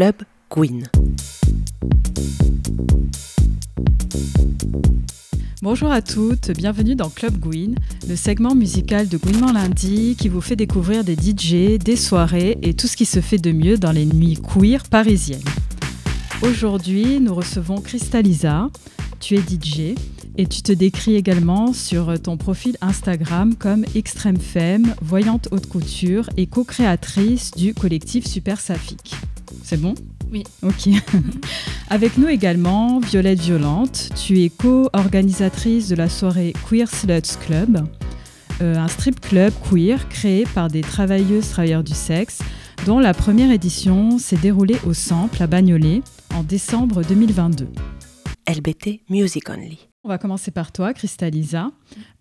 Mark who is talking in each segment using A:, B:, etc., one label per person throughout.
A: Club Gwyn.
B: Bonjour à toutes, bienvenue dans Club Gwyn, le segment musical de Gwynement Lundi qui vous fait découvrir des DJ, des soirées et tout ce qui se fait de mieux dans les nuits queer parisiennes. Aujourd'hui, nous recevons Crystalisa. Tu es DJ et tu te décris également sur ton profil Instagram comme extrême femme, voyante haute couture et co-créatrice du collectif Super Safique. C'est bon
C: Oui.
B: Ok. Avec nous également Violette Violente. Tu es co-organisatrice de la soirée Queer Sluts Club, euh, un strip club queer créé par des travailleuses travailleurs du sexe, dont la première édition s'est déroulée au Sample à Bagnolet en décembre 2022.
A: LBT Music Only.
B: On va commencer par toi, Crystalisa.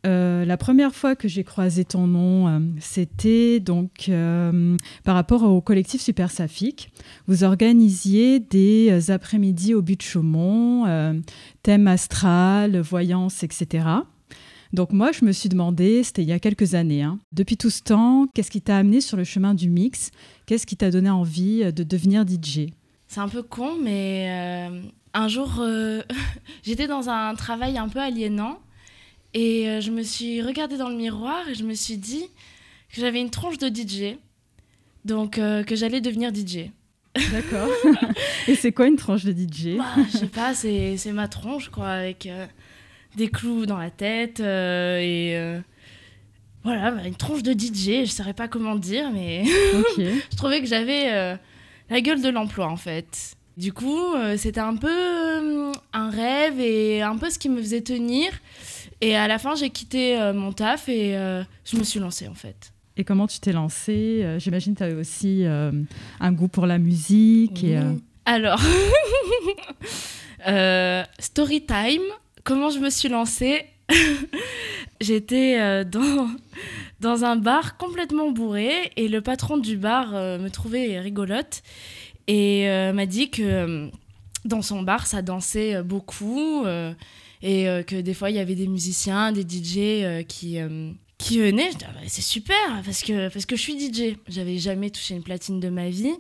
B: Euh, la première fois que j'ai croisé ton nom, euh, c'était donc euh, par rapport au collectif Super Safique. Vous organisiez des après-midi au but de Chaumont, thème astral, voyance, etc. Donc moi, je me suis demandé, c'était il y a quelques années, hein, depuis tout ce temps, qu'est-ce qui t'a amené sur le chemin du mix? Qu'est-ce qui t'a donné envie de devenir DJ
C: C'est un peu con, mais un jour, euh, j'étais dans un travail un peu aliénant et euh, je me suis regardée dans le miroir et je me suis dit que j'avais une tronche de DJ, donc euh, que j'allais devenir DJ.
B: D'accord. Et c'est quoi une tranche de DJ
C: Bah, je sais pas, c'est c'est ma tronche, quoi, avec euh, des clous dans la tête et voilà, bah, une tronche de DJ, je saurais pas comment dire, mais je trouvais que j'avais la gueule de l'emploi en fait. Du coup, euh, c'était un peu euh, un rêve et un peu ce qui me faisait tenir. Et à la fin, j'ai quitté euh, mon taf et je me suis lancée en fait.
B: Et comment tu t'es lancée? J'imagine que tu avais aussi un goût pour la musique. Et,
C: Alors, euh, story time. Comment je me suis lancée? J'étais dans, dans un bar complètement bourré et le patron du bar me trouvait rigolote et euh, m'a dit que euh, dans son bar, ça dansait euh, beaucoup et que des fois, il y avait des musiciens, des DJ qui, qui venaient. Je Ah bah, c'est super parce que, parce que je suis DJ. J'avais jamais touché une platine de ma vie.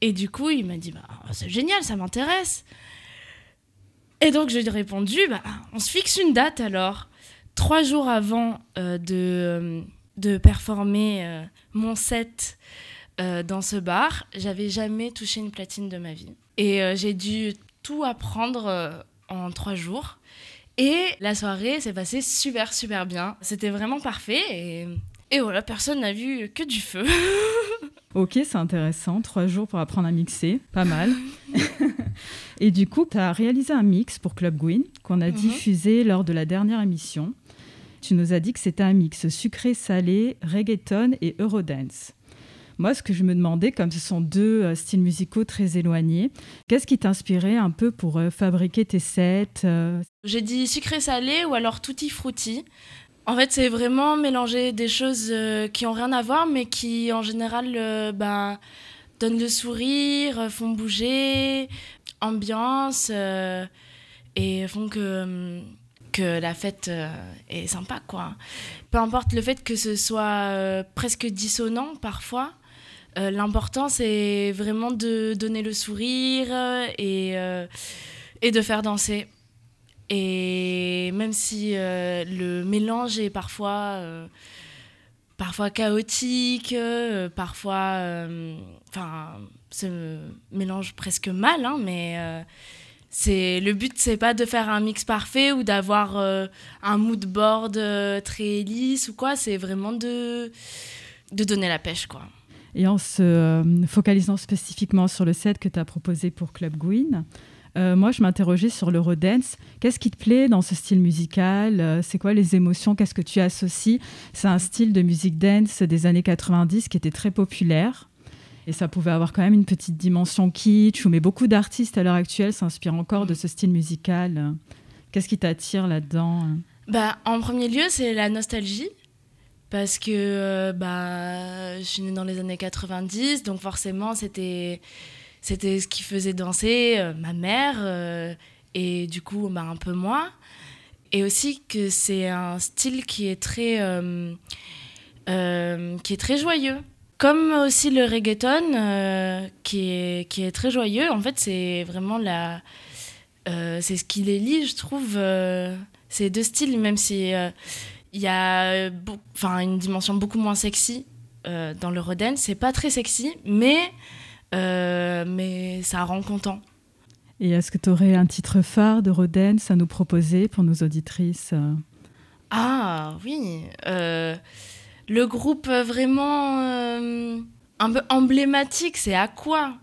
C: Et du coup, il m'a dit, bah, c'est génial, ça m'intéresse. Et donc, je lui répondu, bah, on se fixe une date alors. Trois jours avant de, de performer mon set euh, dans ce bar, j'avais jamais touché une platine de ma vie. Et euh, j'ai dû tout apprendre euh, en trois jours. Et la soirée s'est passée super, super bien. C'était vraiment parfait. Et, et voilà, personne n'a vu que du feu.
B: Ok, c'est intéressant. Trois jours pour apprendre à mixer. Pas mal. et du coup, tu as réalisé un mix pour Club Gwyn qu'on a
C: Mhm.
B: diffusé lors de la dernière émission. Tu nous as dit que c'était un mix sucré-salé, reggaeton et eurodance. Moi, ce que je me demandais, comme ce sont deux euh, styles musicaux très éloignés, qu'est-ce qui t'inspirait un peu pour euh, fabriquer tes sets euh,
C: J'ai dit sucré-salé ou alors tutti frutti. En fait, c'est vraiment mélanger des choses qui ont rien à voir, mais qui en général bah, donnent le sourire, font bouger, ambiance et font que, hum, la fête est sympa, quoi. Peu importe le fait que ce soit presque dissonant parfois. Euh, L'important, c'est vraiment de donner le sourire euh, et, euh, et de faire danser. Et même si le mélange est parfois, parfois chaotique, parfois enfin, se mélange presque mal, hein, mais c'est le but, c'est pas de faire un mix parfait ou d'avoir un mood board très lisse ou quoi, c'est vraiment de, de donner la pêche, quoi.
B: Et en se euh, focalisant spécifiquement sur le set que tu as proposé pour Club Gwyn, euh, moi, je m'interrogeais sur l'eurodance. Qu'est-ce qui te plaît dans ce style musical? Euh, C'est quoi les émotions? Qu'est-ce que tu associes? C'est un style de musique dance des années 90 qui était très populaire. Et ça pouvait avoir quand même une petite dimension kitsch, mais beaucoup d'artistes à l'heure actuelle s'inspirent encore de ce style musical. Qu'est-ce qui t'attire là-dedans?
C: Bah, en premier lieu, c'est la nostalgie. Parce que euh, bah, je suis née dans les années 90, donc forcément, c'était, c'était ce qui faisait danser euh, ma mère euh, et du coup, bah, un peu moi. Et aussi que c'est un style qui est très, qui est très joyeux. Comme aussi le reggaeton, qui, est, qui est très joyeux. En fait, c'est vraiment la. c'est ce qui les lie, je trouve, ces deux styles, même si il y a enfin, une dimension beaucoup moins sexy euh, dans le Roden. C'est pas très sexy, mais, euh, mais ça rend content.
B: Et est-ce que tu aurais un titre phare de Rodens à nous proposer pour nos auditrices euh
C: Ah oui, le groupe vraiment un peu emblématique, c'est Aqua.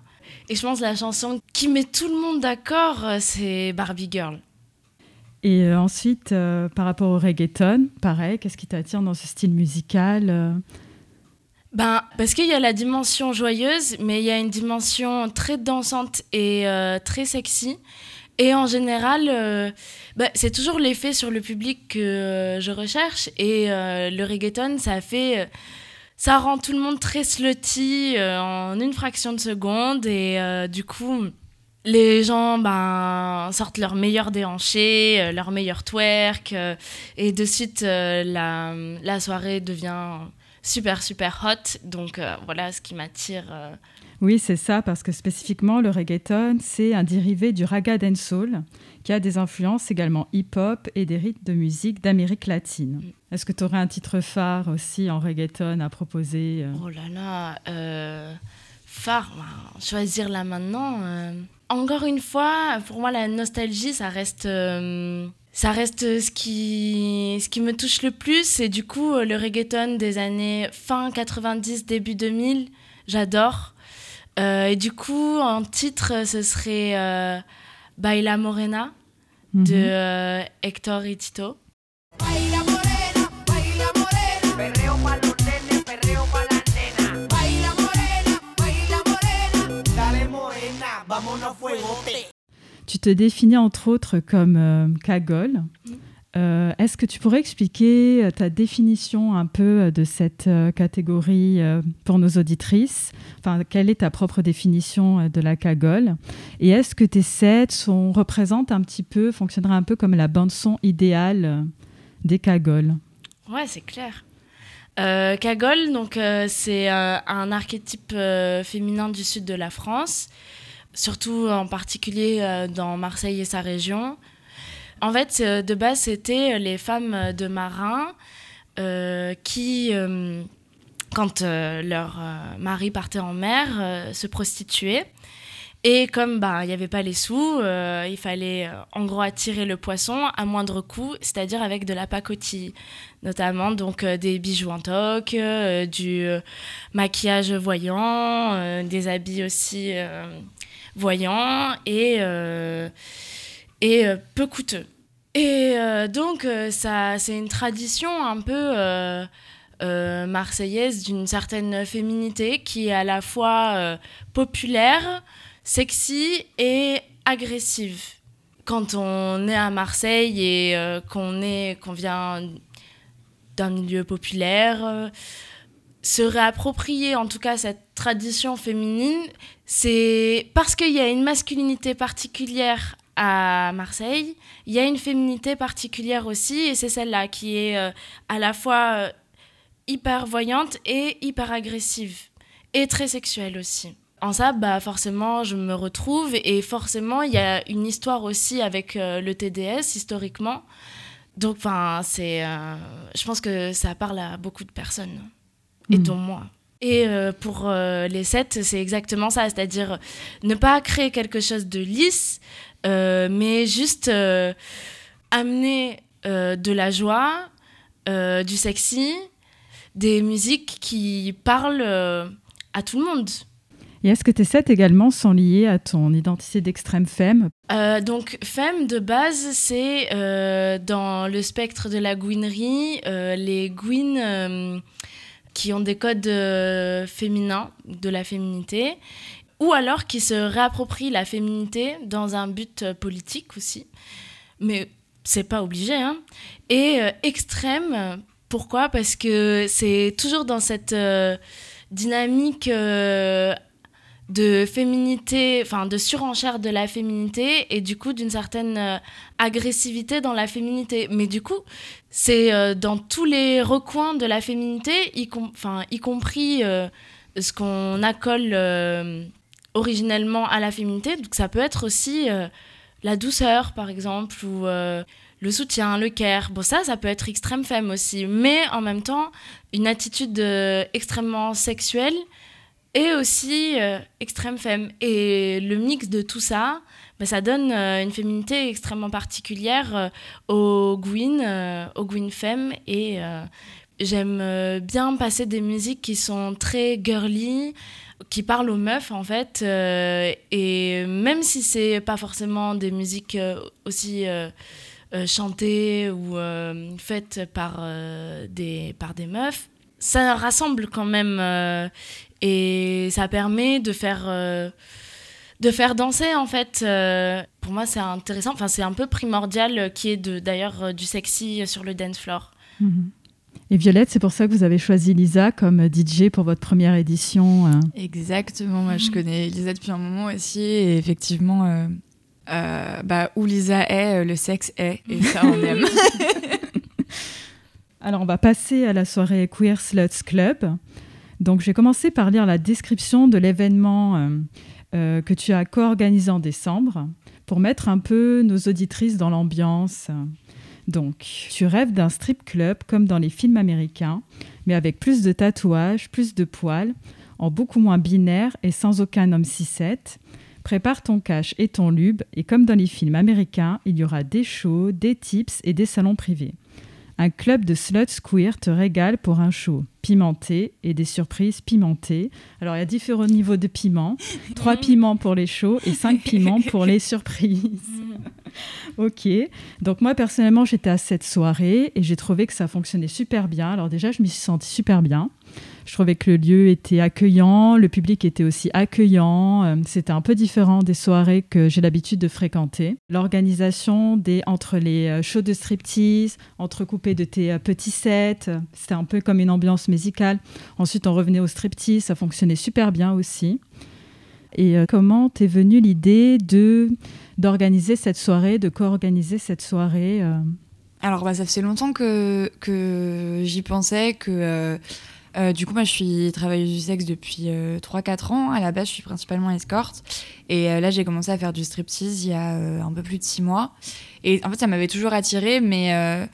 C: Et je pense que la chanson qui met tout le monde d'accord, c'est Barbie Girl.
B: Et euh, ensuite, euh, par rapport au reggaeton, pareil, qu'est-ce qui t'attire dans ce style musical euh?
C: Ben, parce qu'il y a la dimension joyeuse, mais il y a une dimension très dansante et très sexy. Et en général, ben, c'est toujours l'effet sur le public que je recherche. Et le reggaeton, ça fait. ça rend tout le monde très slutty en une fraction de seconde. Et du coup, les gens ben, sortent leur meilleur déhanché, euh, leur meilleur twerk. euh, et de suite, euh, la, la soirée devient super super hot donc voilà ce qui m'attire.
B: Oui, c'est ça, parce que spécifiquement, le reggaeton, c'est un dérivé du raga dancehall, qui a des influences également hip-hop et des rythmes de musique d'Amérique latine. Est-ce que tu aurais un titre phare aussi en reggaeton à proposer
C: oh là là euh, phare ben, choisir là maintenant euh. Encore une fois pour moi la nostalgie ça reste euh, ça reste ce qui, ce qui me touche le plus. Et du coup euh, le reggaeton des années fin 90 début 2000 j'adore. Euh, et du coup en titre ce serait euh, Baila Morena de
B: Mhm.
C: euh, Hector et Tito
B: Tu te définis entre autres comme euh, cagole. Euh, Est-ce que tu pourrais expliquer euh, ta définition un peu de cette catégorie pour nos auditrices? Enfin, quelle est ta propre définition de la cagole Et est-ce que tes sets sont, représentent un petit peu, fonctionneraient un peu comme la bande-son idéale des cagoles
C: Ouais, c'est clair. Euh, Cagole, donc euh, c'est un archétype féminin du sud de la France, surtout en particulier euh, dans Marseille et sa région. En fait, euh, de base, c'était les femmes euh, de marins euh, qui, euh, quand euh, leur euh, mari partait en mer, euh, se prostituaient. Et comme bah, il n'y avait pas les sous, euh, il fallait euh, en gros attirer le poisson à moindre coût, c'est-à-dire avec de la pacotille notamment donc euh, des bijoux en toque, euh, du euh, maquillage voyant, euh, des habits aussi euh, voyants et, euh, et euh, peu coûteux. Et euh, donc ça, c'est une tradition un peu marseillaise d'une certaine féminité qui est à la fois populaire, sexy et agressive. Quand on est à Marseille et qu'on est qu'on vient d'un milieu populaire, se réapproprier en tout cas cette tradition féminine, c'est parce qu'il y a une masculinité particulière à Marseille, il y a une féminité particulière aussi, et c'est celle-là qui est euh, à la fois euh, hyper voyante et hyper agressive, et très sexuelle aussi. En ça, bah, forcément, je me retrouve, et forcément, il y a une histoire aussi avec euh, le TDS, historiquement. Donc, c'est, euh, je pense que ça parle à beaucoup de personnes, et dont moi. Et euh, pour euh, les sets, c'est exactement ça, c'est-à-dire ne pas créer quelque chose de lisse, euh, mais juste euh, amener euh, de la joie, euh, du sexy, des musiques qui parlent euh, à tout le monde.
B: Et est-ce que tes sets également sont liés à ton identité d'extrême femme?
C: Euh, donc, femme de base, c'est euh, dans le spectre de la gouinerie, euh, les gouines euh, qui ont des codes euh, féminins, de la féminité, ou alors qui se réapproprient la féminité dans un but euh, politique aussi. Mais c'est pas obligé. Hein. Et euh, extrême, pourquoi? Parce que c'est toujours dans cette dynamique de féminité, enfin de surenchère de la féminité et du coup d'une certaine euh, agressivité dans la féminité. Mais du coup, c'est euh, dans tous les recoins de la féminité, y, y compris euh, ce qu'on accole originellement à la féminité. Donc ça peut être aussi la douceur, par exemple, ou le soutien, le care. Bon, ça, ça peut être extrême femme aussi. Mais en même temps, une attitude extrêmement sexuelle et aussi euh, extrême femme. Et le mix de tout ça, bah, ça donne euh, une féminité extrêmement particulière euh, au Gwyn, euh, au Gwyn femme. Et j'aime bien passer des musiques qui sont très girly, qui parlent aux meufs en fait. et même si c'est pas forcément des musiques aussi chantées ou faites par, des, par des meufs, ça rassemble quand même et ça permet de faire euh, de faire danser en fait Euh, pour moi c'est intéressant enfin c'est un peu primordial euh, qui est de d'ailleurs euh, du sexy sur le dance floor
B: Mhm. Et Violette, c'est pour ça que vous avez choisi Lisa comme DJ pour votre première édition. euh.
D: Exactement, moi je connais Lisa depuis un moment aussi et effectivement, euh, euh, bah, où Lisa est, euh, le sexe est et ça on aime.
B: Alors, on va passer à la soirée Queer Sluts Club. Donc, j'ai commencé par lire la description de l'événement euh, euh, que tu as co-organisé en décembre pour mettre un peu nos auditrices dans l'ambiance. Donc, tu rêves d'un strip club comme dans les films américains, mais avec plus de tatouages, plus de poils, en beaucoup moins binaire et sans aucun homme 6-7. Prépare ton cash et ton lube, et comme dans les films américains, il y aura des shows, des tips et des salons privés. Un club de sluts queer te régale pour un show pimenté et des surprises pimentées. Alors, il y a différents niveaux de piment. Trois piments pour les shows et cinq piments pour les surprises. ok. Donc, moi, personnellement, j'étais à cette soirée et j'ai trouvé que ça fonctionnait super bien. Alors, déjà, je m'y suis sentie super bien. Je trouvais que le lieu était accueillant, le public était aussi accueillant. Euh, C'était un peu différent des soirées que j'ai l'habitude de fréquenter. L'organisation des entre les euh, shows de striptease, entrecoupés de tes euh, petits sets, c'était un peu comme une ambiance musicale. Ensuite, on revenait au striptease, ça fonctionnait super bien aussi. Et comment t'es venue l'idée de d'organiser cette soirée, de co-organiser cette soirée
D: Alors bah, ça fait longtemps que, que j'y pensais, que euh, du coup moi je suis travailleuse du sexe depuis euh, 3-4 ans. À la base je suis principalement escorte et euh, là j'ai commencé à faire du striptease il y a euh, un peu plus de 6 mois. Et en fait ça m'avait toujours attirée mais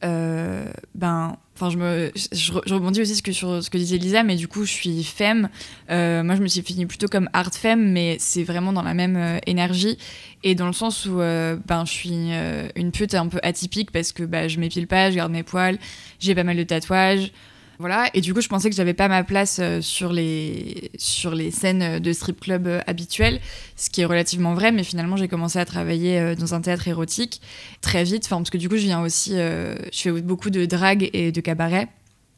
D: ben enfin je me je, rebondis aussi sur ce que disait Lisa mais du coup je suis femme moi je me suis finie plutôt comme art femme mais c'est vraiment dans la même énergie et dans le sens où ben je suis une pute un peu atypique parce que bah, je m'épile pas je garde mes poils j'ai pas mal de tatouages voilà et du coup je pensais que j'avais pas ma place euh, sur les sur les scènes de strip club euh, habituelles ce qui est relativement vrai mais finalement j'ai commencé à travailler euh, dans un théâtre érotique très vite enfin parce que du coup je viens aussi euh, je fais beaucoup de drague et de cabaret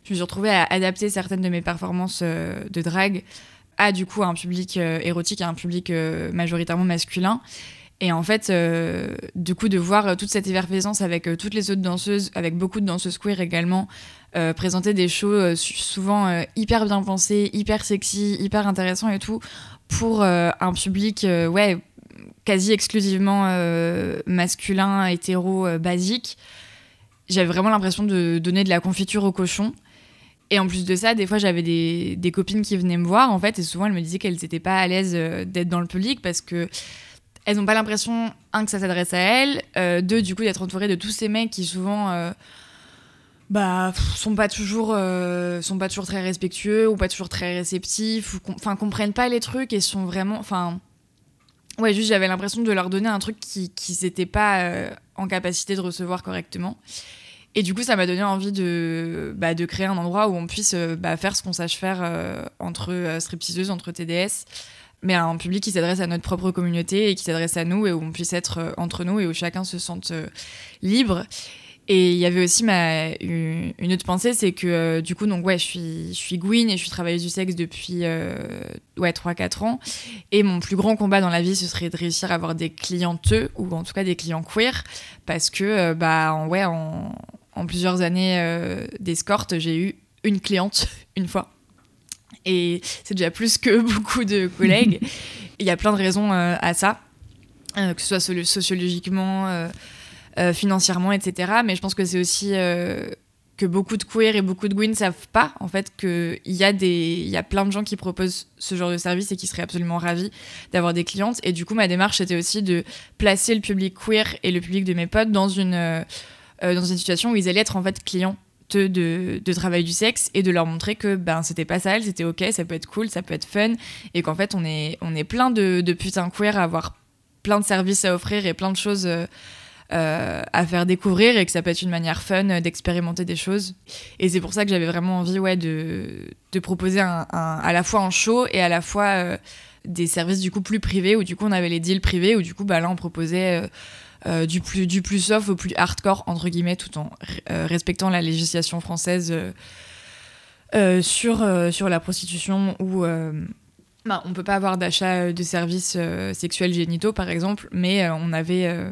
D: je me suis retrouvée à adapter certaines de mes performances euh, de drague à du coup un public euh, érotique, à un public euh, majoritairement masculin. Et en fait, euh, du coup, de voir euh, toute cette effervescence avec euh, toutes les autres danseuses, avec beaucoup de danseuses queer également, euh, présenter des shows euh, souvent euh, hyper bien pensés, hyper sexy, hyper intéressants et tout, pour un public, ouais, quasi exclusivement masculin, hétéro, basique. J'avais vraiment l'impression de donner de la confiture au cochon. Et en plus de ça, des fois, j'avais des, copines qui venaient me voir, en fait, et souvent, elles me disaient qu'elles n'étaient pas à l'aise d'être dans le public parce que elles n'ont pas l'impression, un, que ça s'adresse à elles, deux, du coup, d'être entourées de tous ces mecs qui souvent. Bah, sont pas toujours euh, sont pas toujours très respectueux ou pas toujours très réceptifs ou enfin comprennent pas les trucs et sont vraiment enfin ouais juste j'avais l'impression de leur donner un truc qui qu'ils n'étaient pas euh, en capacité de recevoir correctement. Et du coup ça m'a donné envie de bah, de créer un endroit où on puisse euh, bah, faire ce qu'on sache faire entre stripteaseuses entre TDS mais un public qui s'adresse à notre propre communauté et qui s'adresse à nous et où on puisse être entre nous et où chacun se sente libre et il y avait aussi ma, une autre pensée, c'est que euh, du coup, donc ouais, je suis, je suis Gwyn et je suis travailleuse du sexe depuis euh, ouais, 3-4 ans. Et mon plus grand combat dans la vie, ce serait de réussir à avoir des clienteux, ou en tout cas des clients queer, parce que euh, bah, en, ouais, en, en plusieurs années d'escorte, j'ai eu une cliente une fois. Et c'est déjà plus que beaucoup de collègues. Il y a plein de raisons à ça, que ce soit so- sociologiquement. Euh, financièrement, etc. Mais je pense que c'est aussi euh, que beaucoup de queer et beaucoup de gwyn savent pas en fait qu'il y a des y a plein de gens qui proposent ce genre de service et qui seraient absolument ravis d'avoir des clientes et du coup ma démarche c'était aussi de placer le public queer et le public de mes potes dans une euh, dans une situation où ils allaient être en fait clients de, de travail du sexe et de leur montrer que ben c'était pas sale, c'était ok, ça peut être cool, ça peut être fun et qu'en fait on est on est plein de, de putains queer à avoir plein de services à offrir et plein de choses euh, euh, à faire découvrir et que ça peut être une manière fun d'expérimenter des choses. Et c'est pour ça que j'avais vraiment envie ouais, de, de proposer un, à la fois un show et à la fois euh, des services du coup plus privés où du coup on avait les deals privés où du coup bah, là on proposait euh, euh, du, plus, du plus soft au plus hardcore entre guillemets tout en euh, respectant la législation française euh, euh, sur, euh, sur la prostitution où euh, bah, on peut pas avoir d'achat de services euh, sexuels génitaux par exemple mais euh, on avait euh,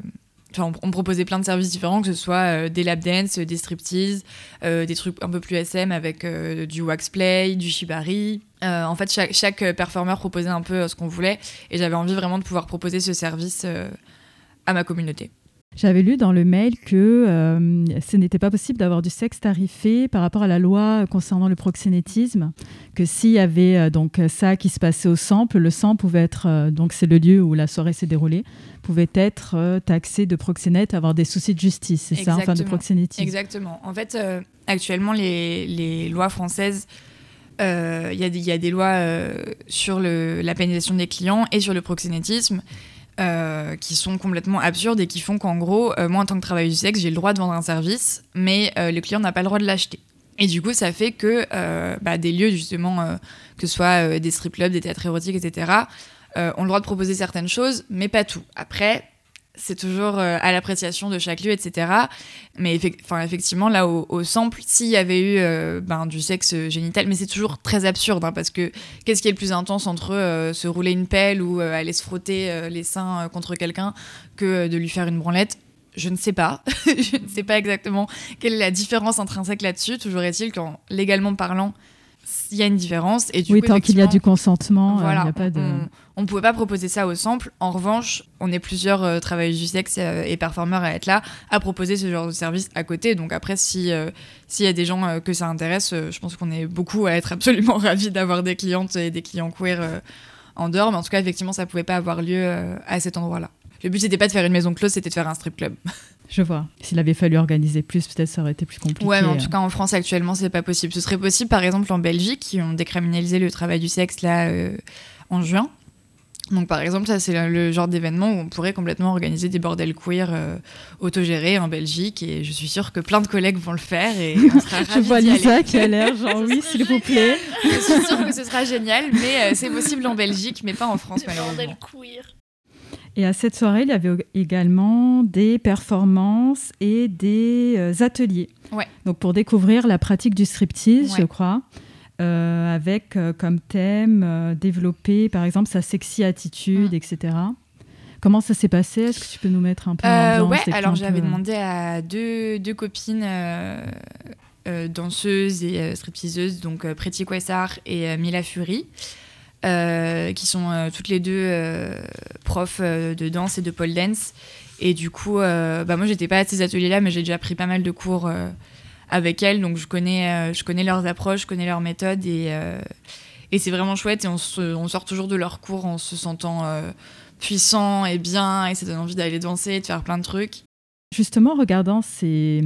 D: On, proposait plein de services différents, que ce soit euh, des lap dance, euh, des striptease, euh, des trucs un peu plus SM avec du wax play, du shibari. En fait, chaque, chaque performeur proposait un peu ce qu'on voulait et j'avais envie vraiment de pouvoir proposer ce service à ma communauté.
B: J'avais lu dans le mail que euh, ce n'était pas possible d'avoir du sexe tarifé par rapport à la loi concernant le proxénétisme, que s'il y avait euh, donc ça qui se passait au sample, le sample pouvait être, euh, donc c'est le lieu où la soirée s'est déroulée, pouvait être euh, taxé de proxénète, avoir des soucis de justice, c'est ça, enfin de proxénétisme.
D: Exactement. En fait, euh, actuellement, les, les lois françaises, euh, il y, a des- il y a des lois euh, sur le, la pénalisation des clients et sur le proxénétisme euh, qui sont complètement absurdes et qui font qu'en gros, euh, moi en tant que travailleuse du sexe, j'ai le droit de vendre un service, mais euh, le client n'a pas le droit de l'acheter. Et du coup, ça fait que bah, des lieux, justement, que ce soit des strip clubs, des théâtres érotiques, etc., ont le droit de proposer certaines choses, mais pas tout. Après, c'est toujours euh, à l'appréciation de chaque lieu, etc. Mais effectivement, là, au, sample, s'il y avait eu euh, ben, du sexe génital, mais c'est toujours très absurde, hein, parce que qu'est-ce qui est le plus intense entre euh, se rouler une pelle ou euh, aller se frotter euh, les seins euh, contre quelqu'un que euh, de lui faire une branlette? Je ne sais pas. je ne sais pas exactement quelle est la différence intrinsèque là-dessus. Toujours est-il qu'en légalement parlant, il y a une différence. Et du
B: oui,
D: coup,
B: tant qu'il y a du consentement, euh, il a pas de...
D: on, ne pouvait pas proposer ça au sample. En revanche, on est plusieurs euh, travailleurs du sexe euh, et performeurs à être là, à proposer ce genre de service à côté. Donc après, euh, s'il y a des gens que ça intéresse, je pense qu'on est beaucoup à être absolument ravis d'avoir des clientes et des clients queer en dehors. Mais en tout cas, effectivement, ça pouvait pas avoir lieu à cet endroit-là. Le but, c'était pas de faire une maison close, c'était de faire un strip club.
B: Je vois. S'il avait fallu organiser plus, peut-être ça aurait été plus compliqué.
D: Ouais, mais en
B: euh.
D: tout cas, en France, actuellement, c'est pas possible. Ce serait possible, par exemple, en Belgique, qui ont décriminalisé le travail du sexe, là, euh, en juin. Donc, par exemple, ça, c'est le, le genre d'événement où on pourrait complètement organiser des bordels queer euh, autogérés en Belgique. Et je suis sûre que plein de collègues vont le faire. Et on sera
B: Je vois Lisa qui a l'air genre oui, s'il vous plaît.
D: Je suis sûre que ce sera génial, mais euh, c'est possible en Belgique, mais pas en France,
C: Des bordels
D: malheureusement.
C: queer.
B: Et à cette soirée, il y avait également des performances et des euh, ateliers.
D: Ouais.
B: Donc pour découvrir la pratique du striptease, je crois, euh, avec euh, comme thème euh, développer par exemple sa sexy attitude,
D: Mm.
B: etc. Comment ça s'est passé? Est-ce que tu peux nous mettre un peu l'ambiance
D: ouais, alors j'avais
B: peu-
D: demandé à deux, deux copines danseuses et stripteaseuses, donc Pretty Quasar et Mila Fury, euh, qui sont euh, toutes les deux euh, profs de danse et de pole dance. Et du coup, bah, moi j'étais pas à ces ateliers-là, mais j'ai déjà pris pas mal de cours avec elles, donc je connais, je connais leurs approches, je connais leurs méthodes et, et c'est vraiment chouette. Et on, sort toujours de leurs cours en se sentant puissant et bien, et ça donne envie d'aller danser de faire plein de trucs.
B: Justement, en regardant ces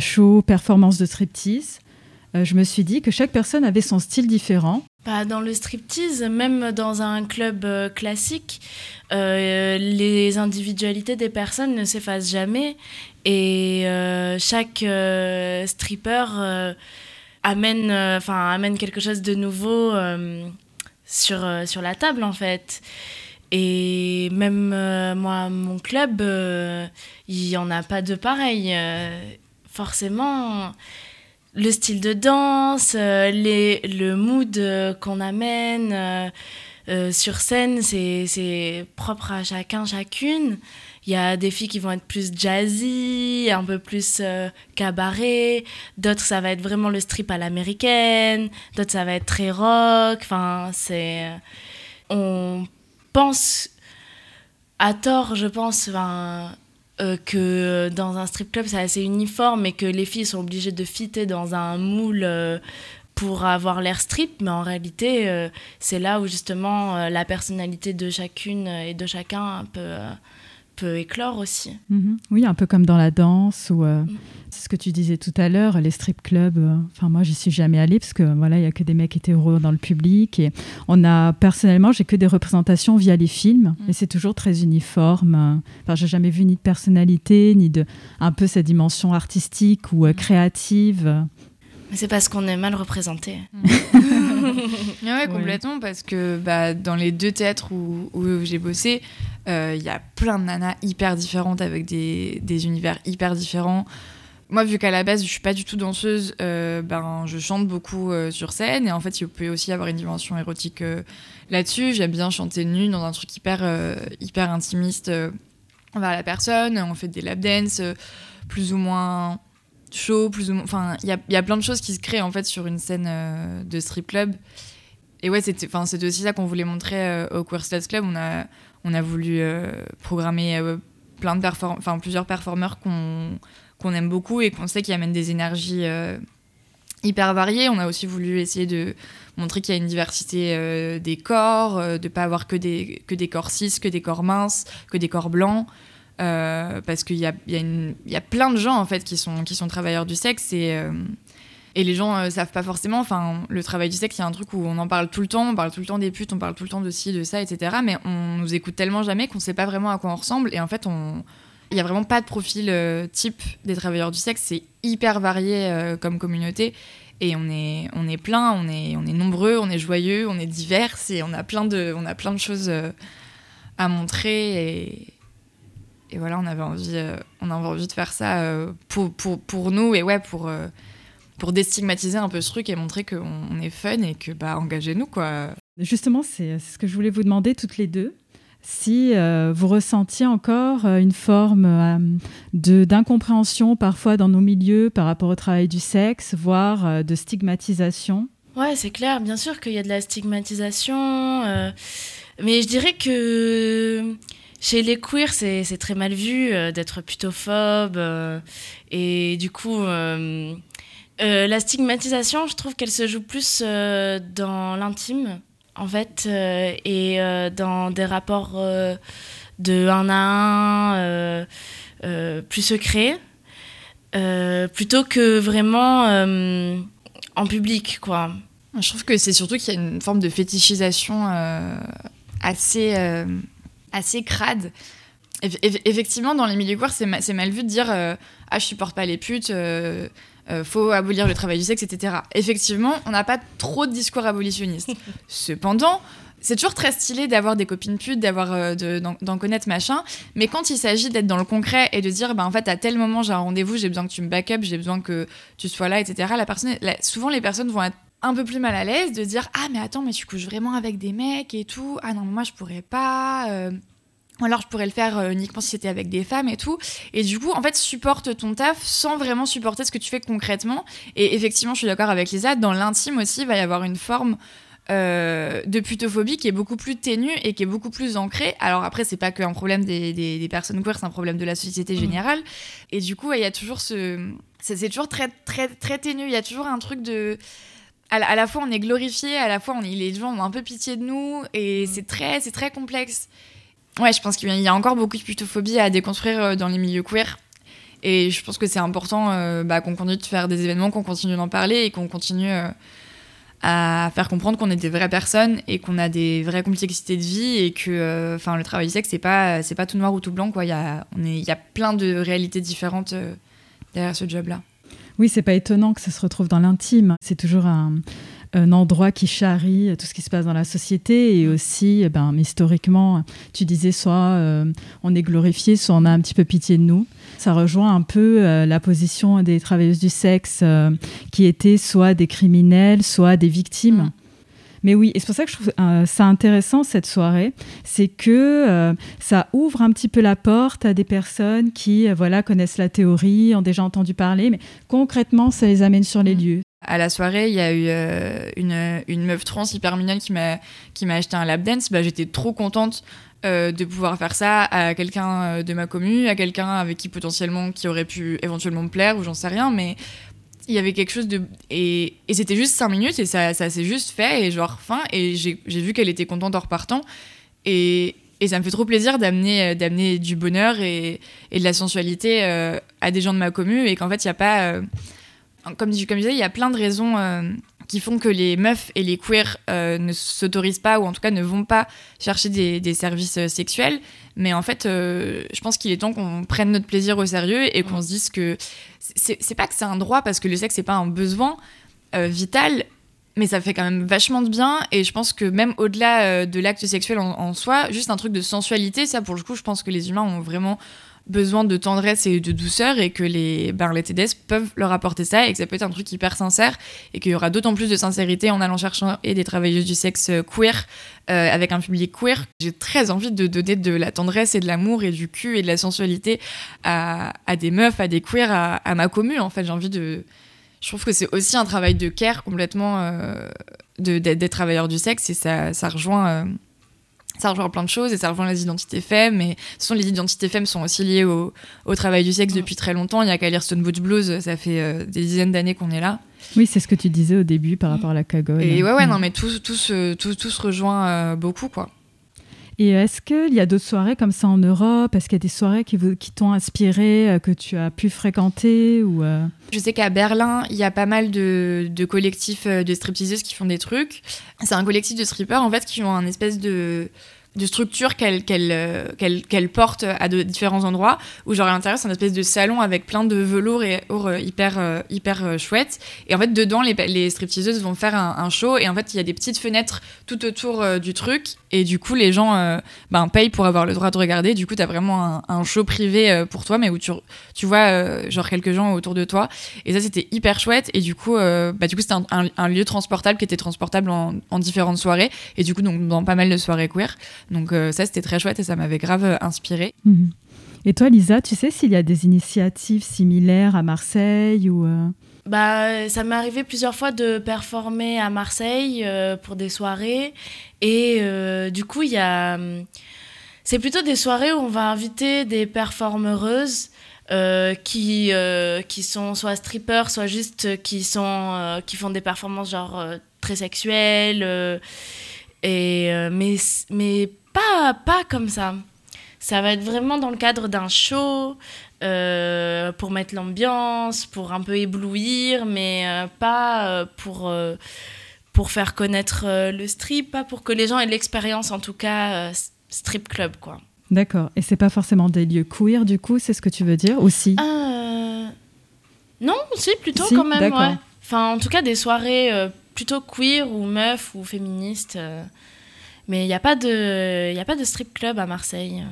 B: shows, performances de striptease, je me suis dit que chaque personne avait son style différent.
C: Bah, dans le striptease, même dans un club euh, classique, euh, les individualités des personnes ne s'effacent jamais et euh, chaque euh, stripper euh, amène, euh, amène quelque chose de nouveau euh, sur, euh, sur la table en fait. Et même euh, moi, mon club, euh, il n'y en a pas de pareil. Euh, forcément, le style de danse, euh, le mood euh, qu'on amène euh, sur scène, c'est propre à chacun, chacune. Il y a des filles qui vont être plus jazzy, un peu plus cabaret. D'autres, ça va être vraiment le strip à l'américaine. D'autres, ça va être très rock. Enfin, c'est... On pense, à tort, je pense, enfin, euh, que dans un strip club c'est assez uniforme et que les filles sont obligées de fitter dans un moule euh, pour avoir l'air strip, mais en réalité euh, c'est là où justement la personnalité de chacune et de chacun peut, peut éclore aussi.
B: Mhm. Oui, un peu comme dans la danse ou euh,
C: Mm.
B: c'est ce que tu disais tout à l'heure, les strip clubs. euh, Enfin, moi, j'y suis jamais allée parce que voilà, il y a que des mecs hétéros dans le public et on a personnellement, j'ai que des représentations via les films
D: Mm.
B: et c'est toujours très uniforme. euh. Enfin, j'ai jamais vu ni de personnalité ni de un peu cette dimension artistique ou euh,
D: Mm.
B: créative.
C: Mais c'est parce qu'on est mal représenté.
D: Ouais,
B: Ouais.
D: complètement, parce que bah, dans les deux théâtres où, où j'ai bossé, euh, il y a plein de nanas hyper différentes avec des, des univers hyper différents. Moi, vu qu'à la base, je suis pas du tout danseuse, euh, ben, je chante beaucoup euh, sur scène. Et en fait, il peut aussi y avoir une dimension érotique euh, là-dessus. J'aime bien chanter nue dans un truc hyper, euh, hyper intimiste euh, envers la personne. On fait des lap dance euh, plus ou moins chaud, plus ou moins. Enfin, il y y a plein de choses qui se créent en fait sur une scène euh, de strip club. Et ouais, c'était aussi ça qu'on voulait montrer euh, au Queer Stats Club. On a, on a voulu euh, programmer plein de perform- plusieurs performeurs qu'on aime beaucoup et qu'on sait qui amènent des énergies hyper variées. On a aussi voulu essayer de montrer qu'il y a une diversité des corps, euh, de pas avoir que des, que des corps cis, que des corps minces, que des corps blancs. Euh, parce qu'il y a, plein de gens en fait qui sont, travailleurs du sexe et, euh, et les gens euh, savent pas forcément. Enfin, le travail du sexe, il y a un truc où on en parle tout le temps, on parle tout le temps des putes, on parle tout le temps de ci, de ça, etc. Mais on nous écoute tellement jamais qu'on sait pas vraiment à quoi on ressemble. Et en fait, il n'y a vraiment pas de profil euh, type des travailleurs du sexe. C'est hyper varié comme communauté. Et on est, plein, on est, nombreux, on est joyeux, on est divers et on a plein de, choses à montrer. Et voilà, on avait envie, euh, on avait envie de faire ça euh, pour, pour, pour nous et ouais, pour, euh, pour déstigmatiser un peu ce truc et montrer qu'on on est fun et que bah engagez-nous quoi.
B: Justement, c'est ce que je voulais vous demander toutes les deux. Si euh, vous ressentiez encore euh, une forme euh, de d'incompréhension parfois dans nos milieux par rapport au travail du sexe, voire euh, de stigmatisation?
C: Ouais, c'est clair, bien sûr qu'il y a de la stigmatisation, euh, mais je dirais que chez les queers, c'est très mal vu euh, d'être putophobe, euh, et du coup, euh, la stigmatisation, je trouve qu'elle se joue plus dans l'intime, en fait, et dans des rapports de un à un plus secrets, plutôt que vraiment en public, quoi.
D: Je trouve que c'est surtout qu'il y a une forme de fétichisation assez, assez crade. Eff- eff- effectivement, dans les milieux queer, c'est ma- c'est mal vu de dire euh, Ah, je supporte pas les putes, euh, euh, faut abolir le travail du sexe, etc. Effectivement, on n'a pas trop de discours abolitionnistes. Cependant, c'est toujours très stylé d'avoir des copines putes, d'avoir euh, de- d'en connaître machin. Mais quand il s'agit d'être dans le concret et de dire, bah, en fait, à tel moment, j'ai un rendez-vous, j'ai besoin que tu me back up, j'ai besoin que tu sois là, etc. La personne, la- souvent, les personnes vont être un peu plus mal à l'aise de dire, ah, mais attends, mais tu couches vraiment avec des mecs et tout. Ah non, moi, je pourrais pas. euh, ou alors je pourrais le faire euh, uniquement si c'était avec des femmes et tout. Et du coup, en fait, supporte ton taf sans vraiment supporter ce que tu fais concrètement. Et effectivement, je suis d'accord avec Lisa, dans l'intime aussi, il va y avoir une forme euh, de putophobie qui est beaucoup plus ténue et qui est beaucoup plus ancrée. Alors après, c'est pas qu'un problème des, des- des personnes queer, c'est un problème de la société générale. Et du coup, il y a toujours ce... C'est c'est toujours très, très, très ténu. Il y a toujours un truc de... À la, à la fois, on est glorifié, à la fois, on est, les gens ont un peu pitié de nous. Et c'est très, c'est très complexe. Ouais, je pense qu'il y a encore beaucoup de putophobie à déconstruire euh, dans les milieux queer. Et je pense que c'est important euh, bah, qu'on continue de faire des événements, qu'on continue d'en parler et qu'on continue euh, à faire comprendre qu'on est des vraies personnes et qu'on a des vraies complexités de vie et que euh, enfin le travail du sexe, c'est pas, c'est pas tout noir ou tout blanc. quoi. Il y a, on est- il y a plein de réalités différentes derrière ce job-là.
B: Oui, c'est pas étonnant que ça se retrouve dans l'intime. C'est toujours un, un endroit qui charrie tout ce qui se passe dans la société et aussi, eh ben, historiquement, tu disais soit euh, on est glorifié, soit on a un petit peu pitié de nous. Ça rejoint un peu euh, la position des travailleuses du sexe euh, qui étaient soit des criminels, soit des victimes.
D: Mm.
B: Mais oui, et c'est pour ça que je trouve euh, ça intéressant cette soirée, c'est que euh, ça ouvre un petit peu la porte à des personnes qui euh, voilà connaissent la théorie, ont déjà entendu parler, mais concrètement ça les amène sur les
D: Mm.
B: lieux.
D: à la soirée, il y a eu euh, une, une meuf trans hyper mignonne qui m'a qui m'a acheté un lap dance. Bah, j'étais trop contente euh, de pouvoir faire ça à quelqu'un de ma commune, à quelqu'un avec qui potentiellement qui aurait pu éventuellement me plaire ou j'en sais rien, mais il y avait quelque chose de et, et c'était juste cinq minutes et ça, ça s'est juste fait et genre fin et j'ai vu qu'elle était contente en repartant et, et ça me fait trop plaisir d'amener euh, d'amener du bonheur et, et de la sensualité euh, à des gens de ma commune et qu'en fait il y a pas euh, comme, comme je disais il y a plein de raisons euh, qui font que les meufs et les queers euh, ne s'autorisent pas ou en tout cas ne vont pas chercher des, services euh, sexuels. Mais en fait euh, je pense qu'il est temps qu'on prenne notre plaisir au sérieux et qu'on se dise que c'est pas que c'est un droit parce que le sexe c'est pas un besoin vital mais ça fait quand même vachement de bien. Et je pense que même au-delà de l'acte sexuel en soi juste un truc de sensualité ça pour le coup je pense que les humains ont vraiment besoin de tendresse et de douceur et que les, ben, les TDS peuvent leur apporter ça et que ça peut être un truc hyper sincère et qu'il y aura d'autant plus de sincérité en allant chercher des travailleuses du sexe euh, queer euh, avec un public queer. J'ai très envie de donner de la tendresse et de l'amour et du cul et de la sensualité à, des meufs, à des queers, à, ma commune en fait. J'ai envie de... Je trouve que c'est aussi un travail de care complètement euh, d'être des travailleurs du sexe et ça, ça rejoint... euh, ça rejoint plein de choses et ça rejoint les identités femmes. Et toute façon, les identités femmes sont aussi liées au, au travail du sexe depuis très longtemps. Il n'y a qu'à lire Stone Butch Blues, ça fait euh, des dizaines d'années qu'on est là.
B: Oui, c'est ce que tu disais au début par rapport à la cagole.
D: Et ouais, ouais,
B: Mm.
D: non, mais tout, tout, se, tout, tout se rejoint euh, beaucoup, quoi.
B: Et est-ce qu'il y a d'autres soirées comme ça en Europe? Est-ce qu'il y a des soirées qui, t'ont inspiré, euh, que tu as pu fréquenter ou euh,
D: Je sais qu'à Berlin, il y a pas mal de, de collectifs euh, de stripteaseuses qui font des trucs. C'est un collectif de strippers, en fait, qui ont un espèce de de structure qu'elles qu'elles, euh, qu'elles- qu'elles portent à différents endroits où genre à l'intérieur c'est un espèce de salon avec plein de velours et or euh, hyper euh, hyper euh, chouette et en fait dedans les, les stripteaseuses vont faire un, show et en fait il y a des petites fenêtres tout autour euh, du truc. Et du coup les gens euh, ben, payent pour avoir le droit de regarder. Du coup t'as vraiment un, show privé euh, pour toi mais où tu, tu vois euh, genre quelques gens autour de toi. Et ça c'était hyper chouette. Et du coup euh, bah, du coup c'était un lieu transportable qui était transportable en, en différentes soirées. Et du coup donc dans pas mal de soirées queer donc euh, ça c'était très chouette et ça m'avait grave euh, inspiré
B: Mhm. Et toi, Lisa, tu sais s'il y a des initiatives similaires à Marseille ou euh,
C: Bah, ça m'est arrivé plusieurs fois de performer à Marseille euh, pour des soirées. Et euh, du coup, il y a. hum, C'est plutôt des soirées où on va inviter des performeuses euh, qui, euh, qui sont soit strippers, soit juste qui, sont, euh, qui font des performances genre euh, très sexuelles. Euh, et, euh, mais mais pas, pas comme ça. Ça va être vraiment dans le cadre d'un show, euh, pour mettre l'ambiance, pour un peu éblouir, mais euh, pas pour, pour faire connaître le strip, pas pour que les gens aient l'expérience, en tout cas, strip club, quoi.
B: D'accord. Et c'est pas forcément des lieux queer, du coup, c'est ce que tu veux dire aussi
C: Non, si, plutôt
B: Si,
C: quand même, ouais. Enfin, en tout cas, des soirées plutôt queer ou meufs ou féministes. euh. Mais il n'y a, pas de- y a pas de strip club à Marseille.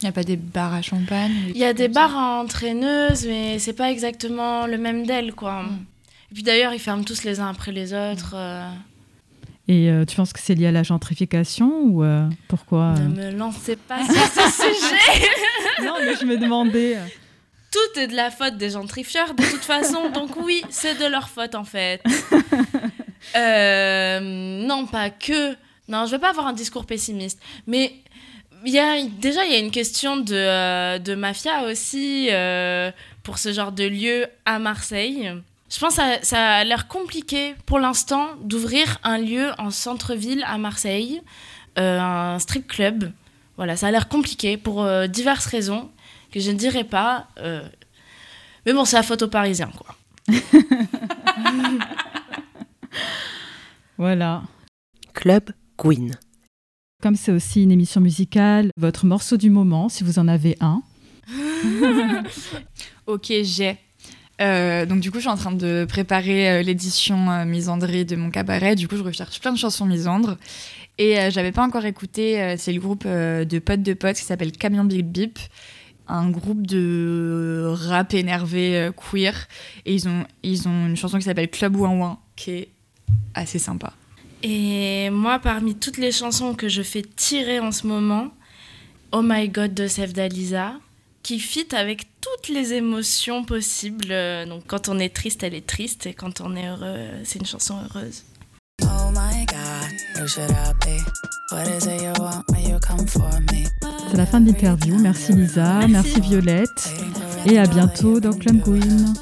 D: il n'y a pas des bars à champagne
C: Il y a des bars à entraîneuses, mais c'est pas exactement le même d'elles, quoi.
D: Mm.
C: Et puis d'ailleurs, ils ferment tous les uns après les autres. euh.
B: Et euh, tu penses que c'est lié à la gentrification ou euh, pourquoi euh
C: Ne me lancez pas sur ce sujet.
B: Non, mais je me demandais.
C: Tout est de la faute des gentrifieurs, de toute façon. Donc oui, c'est de leur faute, en fait. Euh, non, pas que. Non, je vais pas avoir un discours pessimiste. Mais y a, déjà, il y a une question de, euh, de mafia aussi euh, pour ce genre de lieu à Marseille. Je pense que ça, ça a l'air compliqué pour l'instant d'ouvrir un lieu en centre-ville à Marseille, un strip club. Voilà, ça a l'air compliqué pour diverses raisons que je ne dirai pas. Mais bon, c'est la faute aux Parisiens, quoi.
B: Voilà.
A: Club Queen.
B: Comme c'est aussi une émission musicale, votre morceau du moment, si vous en avez un.
D: ok j'ai Euh, donc du coup je suis en train de préparer euh, l'édition euh, misandrie de mon cabaret du coup je recherche plein de chansons misandres et euh, j'avais pas encore écouté euh, c'est le groupe euh, de potes de potes qui s'appelle Camion Bip Bip un groupe de rap énervé euh, queer et ils ont, ils ont une chanson qui s'appelle Club Ouin Ouin qui est assez sympa.
C: Et moi, parmi toutes les chansons que je fais tirer en ce moment, Oh My God de Sef Dalisa, qui fit avec toutes les émotions possibles. Euh, donc quand on est triste, elle est triste, et quand on est heureux, c'est une chanson heureuse.
E: C'est la fin de l'interview. Merci Lisa, merci, Violette, et à bientôt dans Club
F: Queen.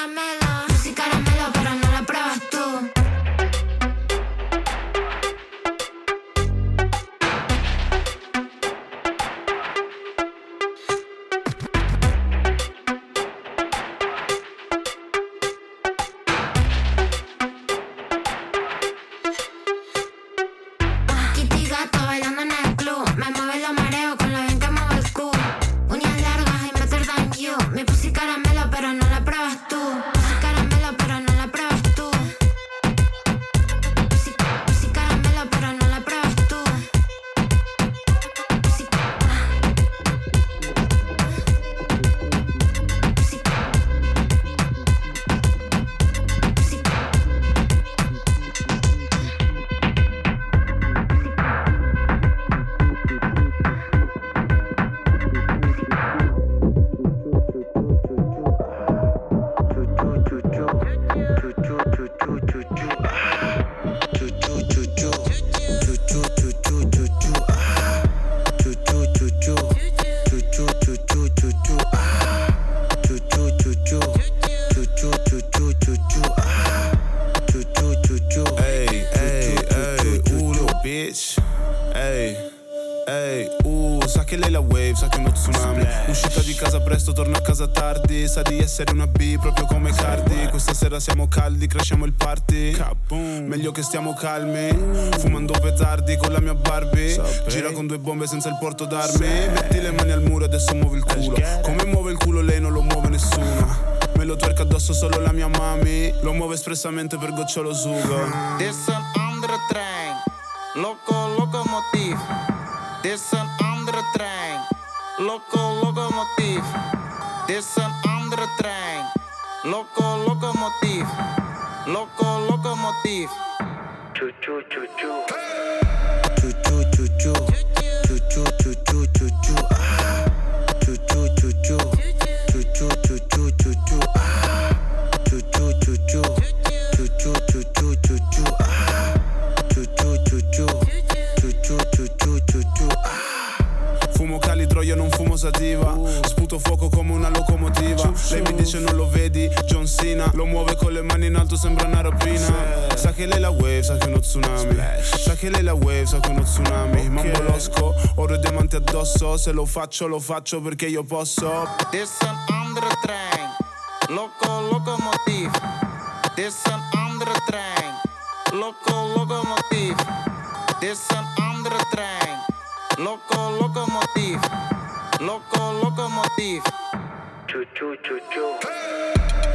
F: Caramelo. essere una B proprio come Cardi. Questa sera siamo caldi, cresciamo il party. Meglio che stiamo calmi Fumando petardi con la mia Barbie. Gira con due bombe senza il porto d'armi. Metti le mani al muro, adesso muovi il culo. Come muove il culo lei non lo muove nessuno. Me lo twerca addosso solo la mia mami. Lo muove espressamente per gocciolo sugo.
G: This an under train. Loco locomotive. This an under train. Loco
F: locomotive. This an tren. Lo muove con le mani in alto, sembra una rapina. Sa che lei la wave, sa che uno tsunami. Sa che lei la wave, sa che uno tsunami. Mambo losco, oro e diamante addosso. Se lo faccio, lo faccio perché io posso.
G: This an under train. Loco, locomotive. This an under train. Loco, locomotive. This an under train. Loco, locomotive. Loco,
H: locomotive. Choo choo choo choo.
I: Hey!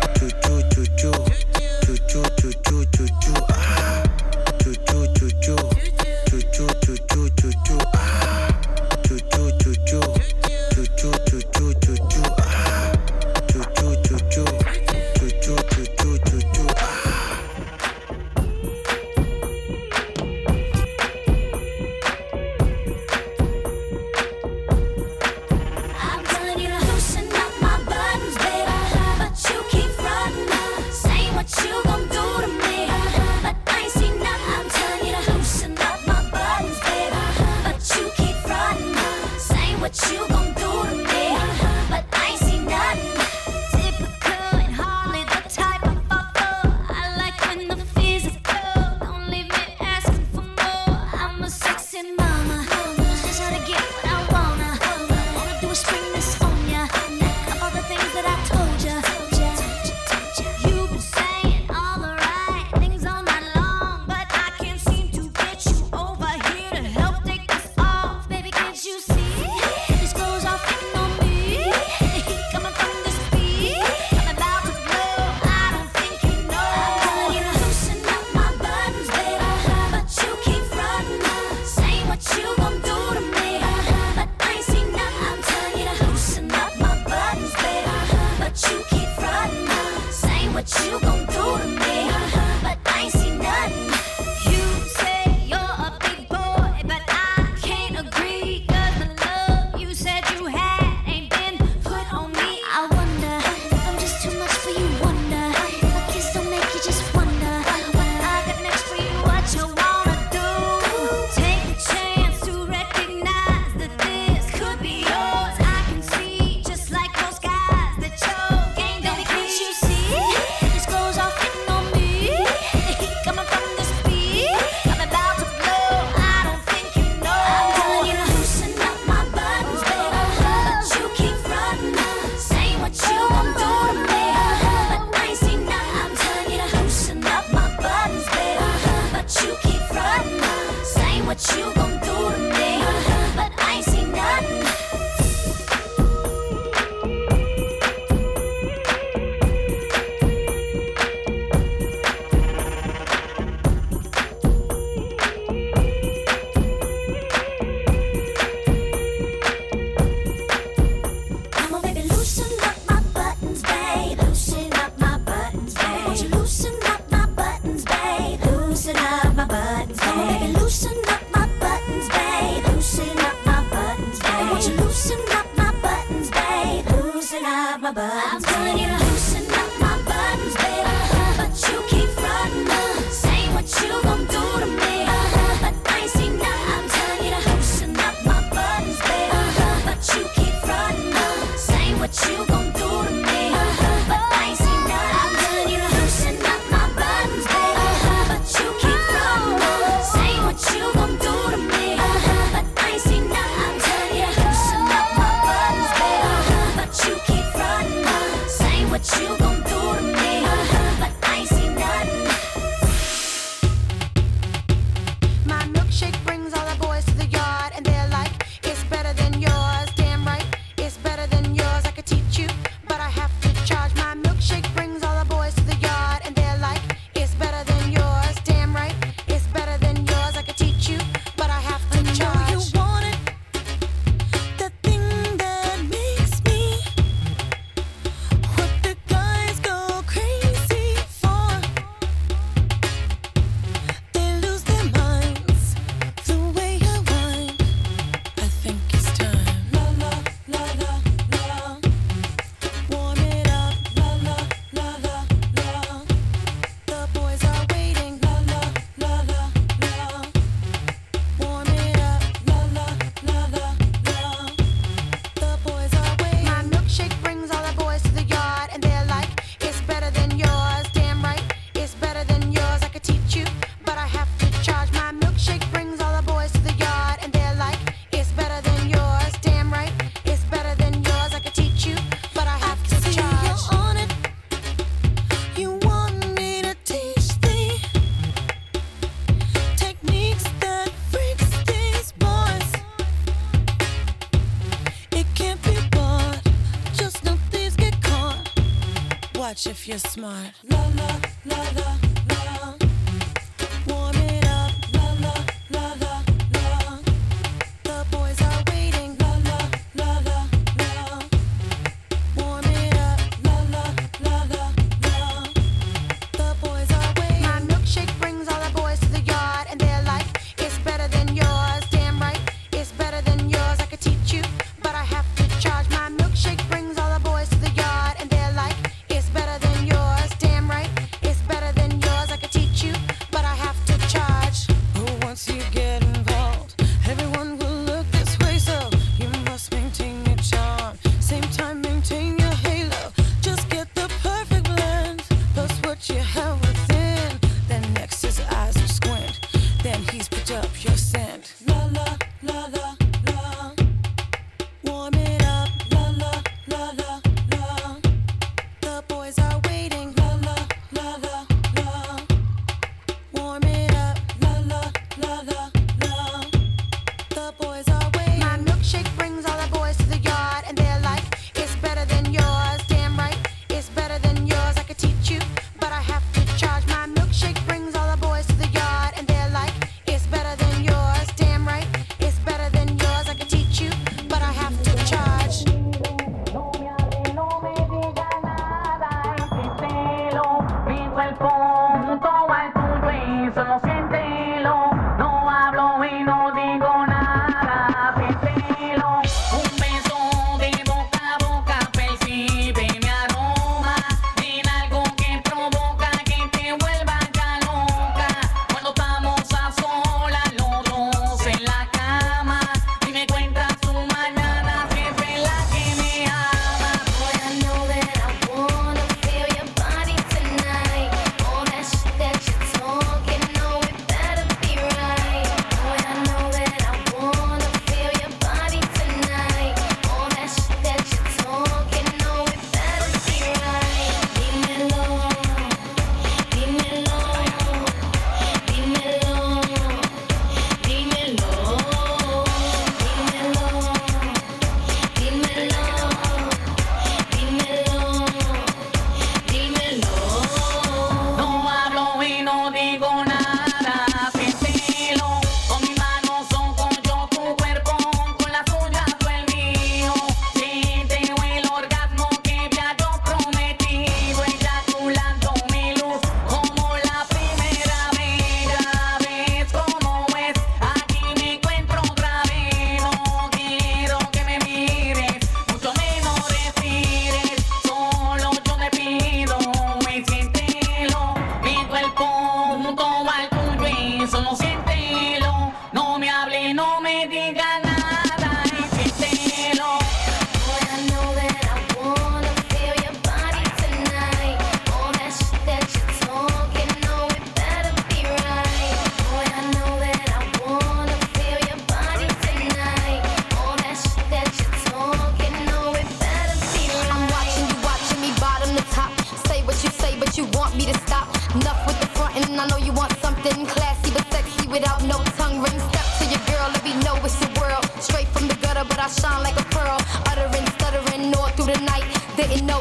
I: you're
J: smart. La la la la.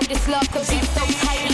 J: This
K: love could be so tight.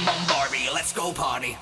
L: Come
M: on,
I: Barbie,
M: let's go party.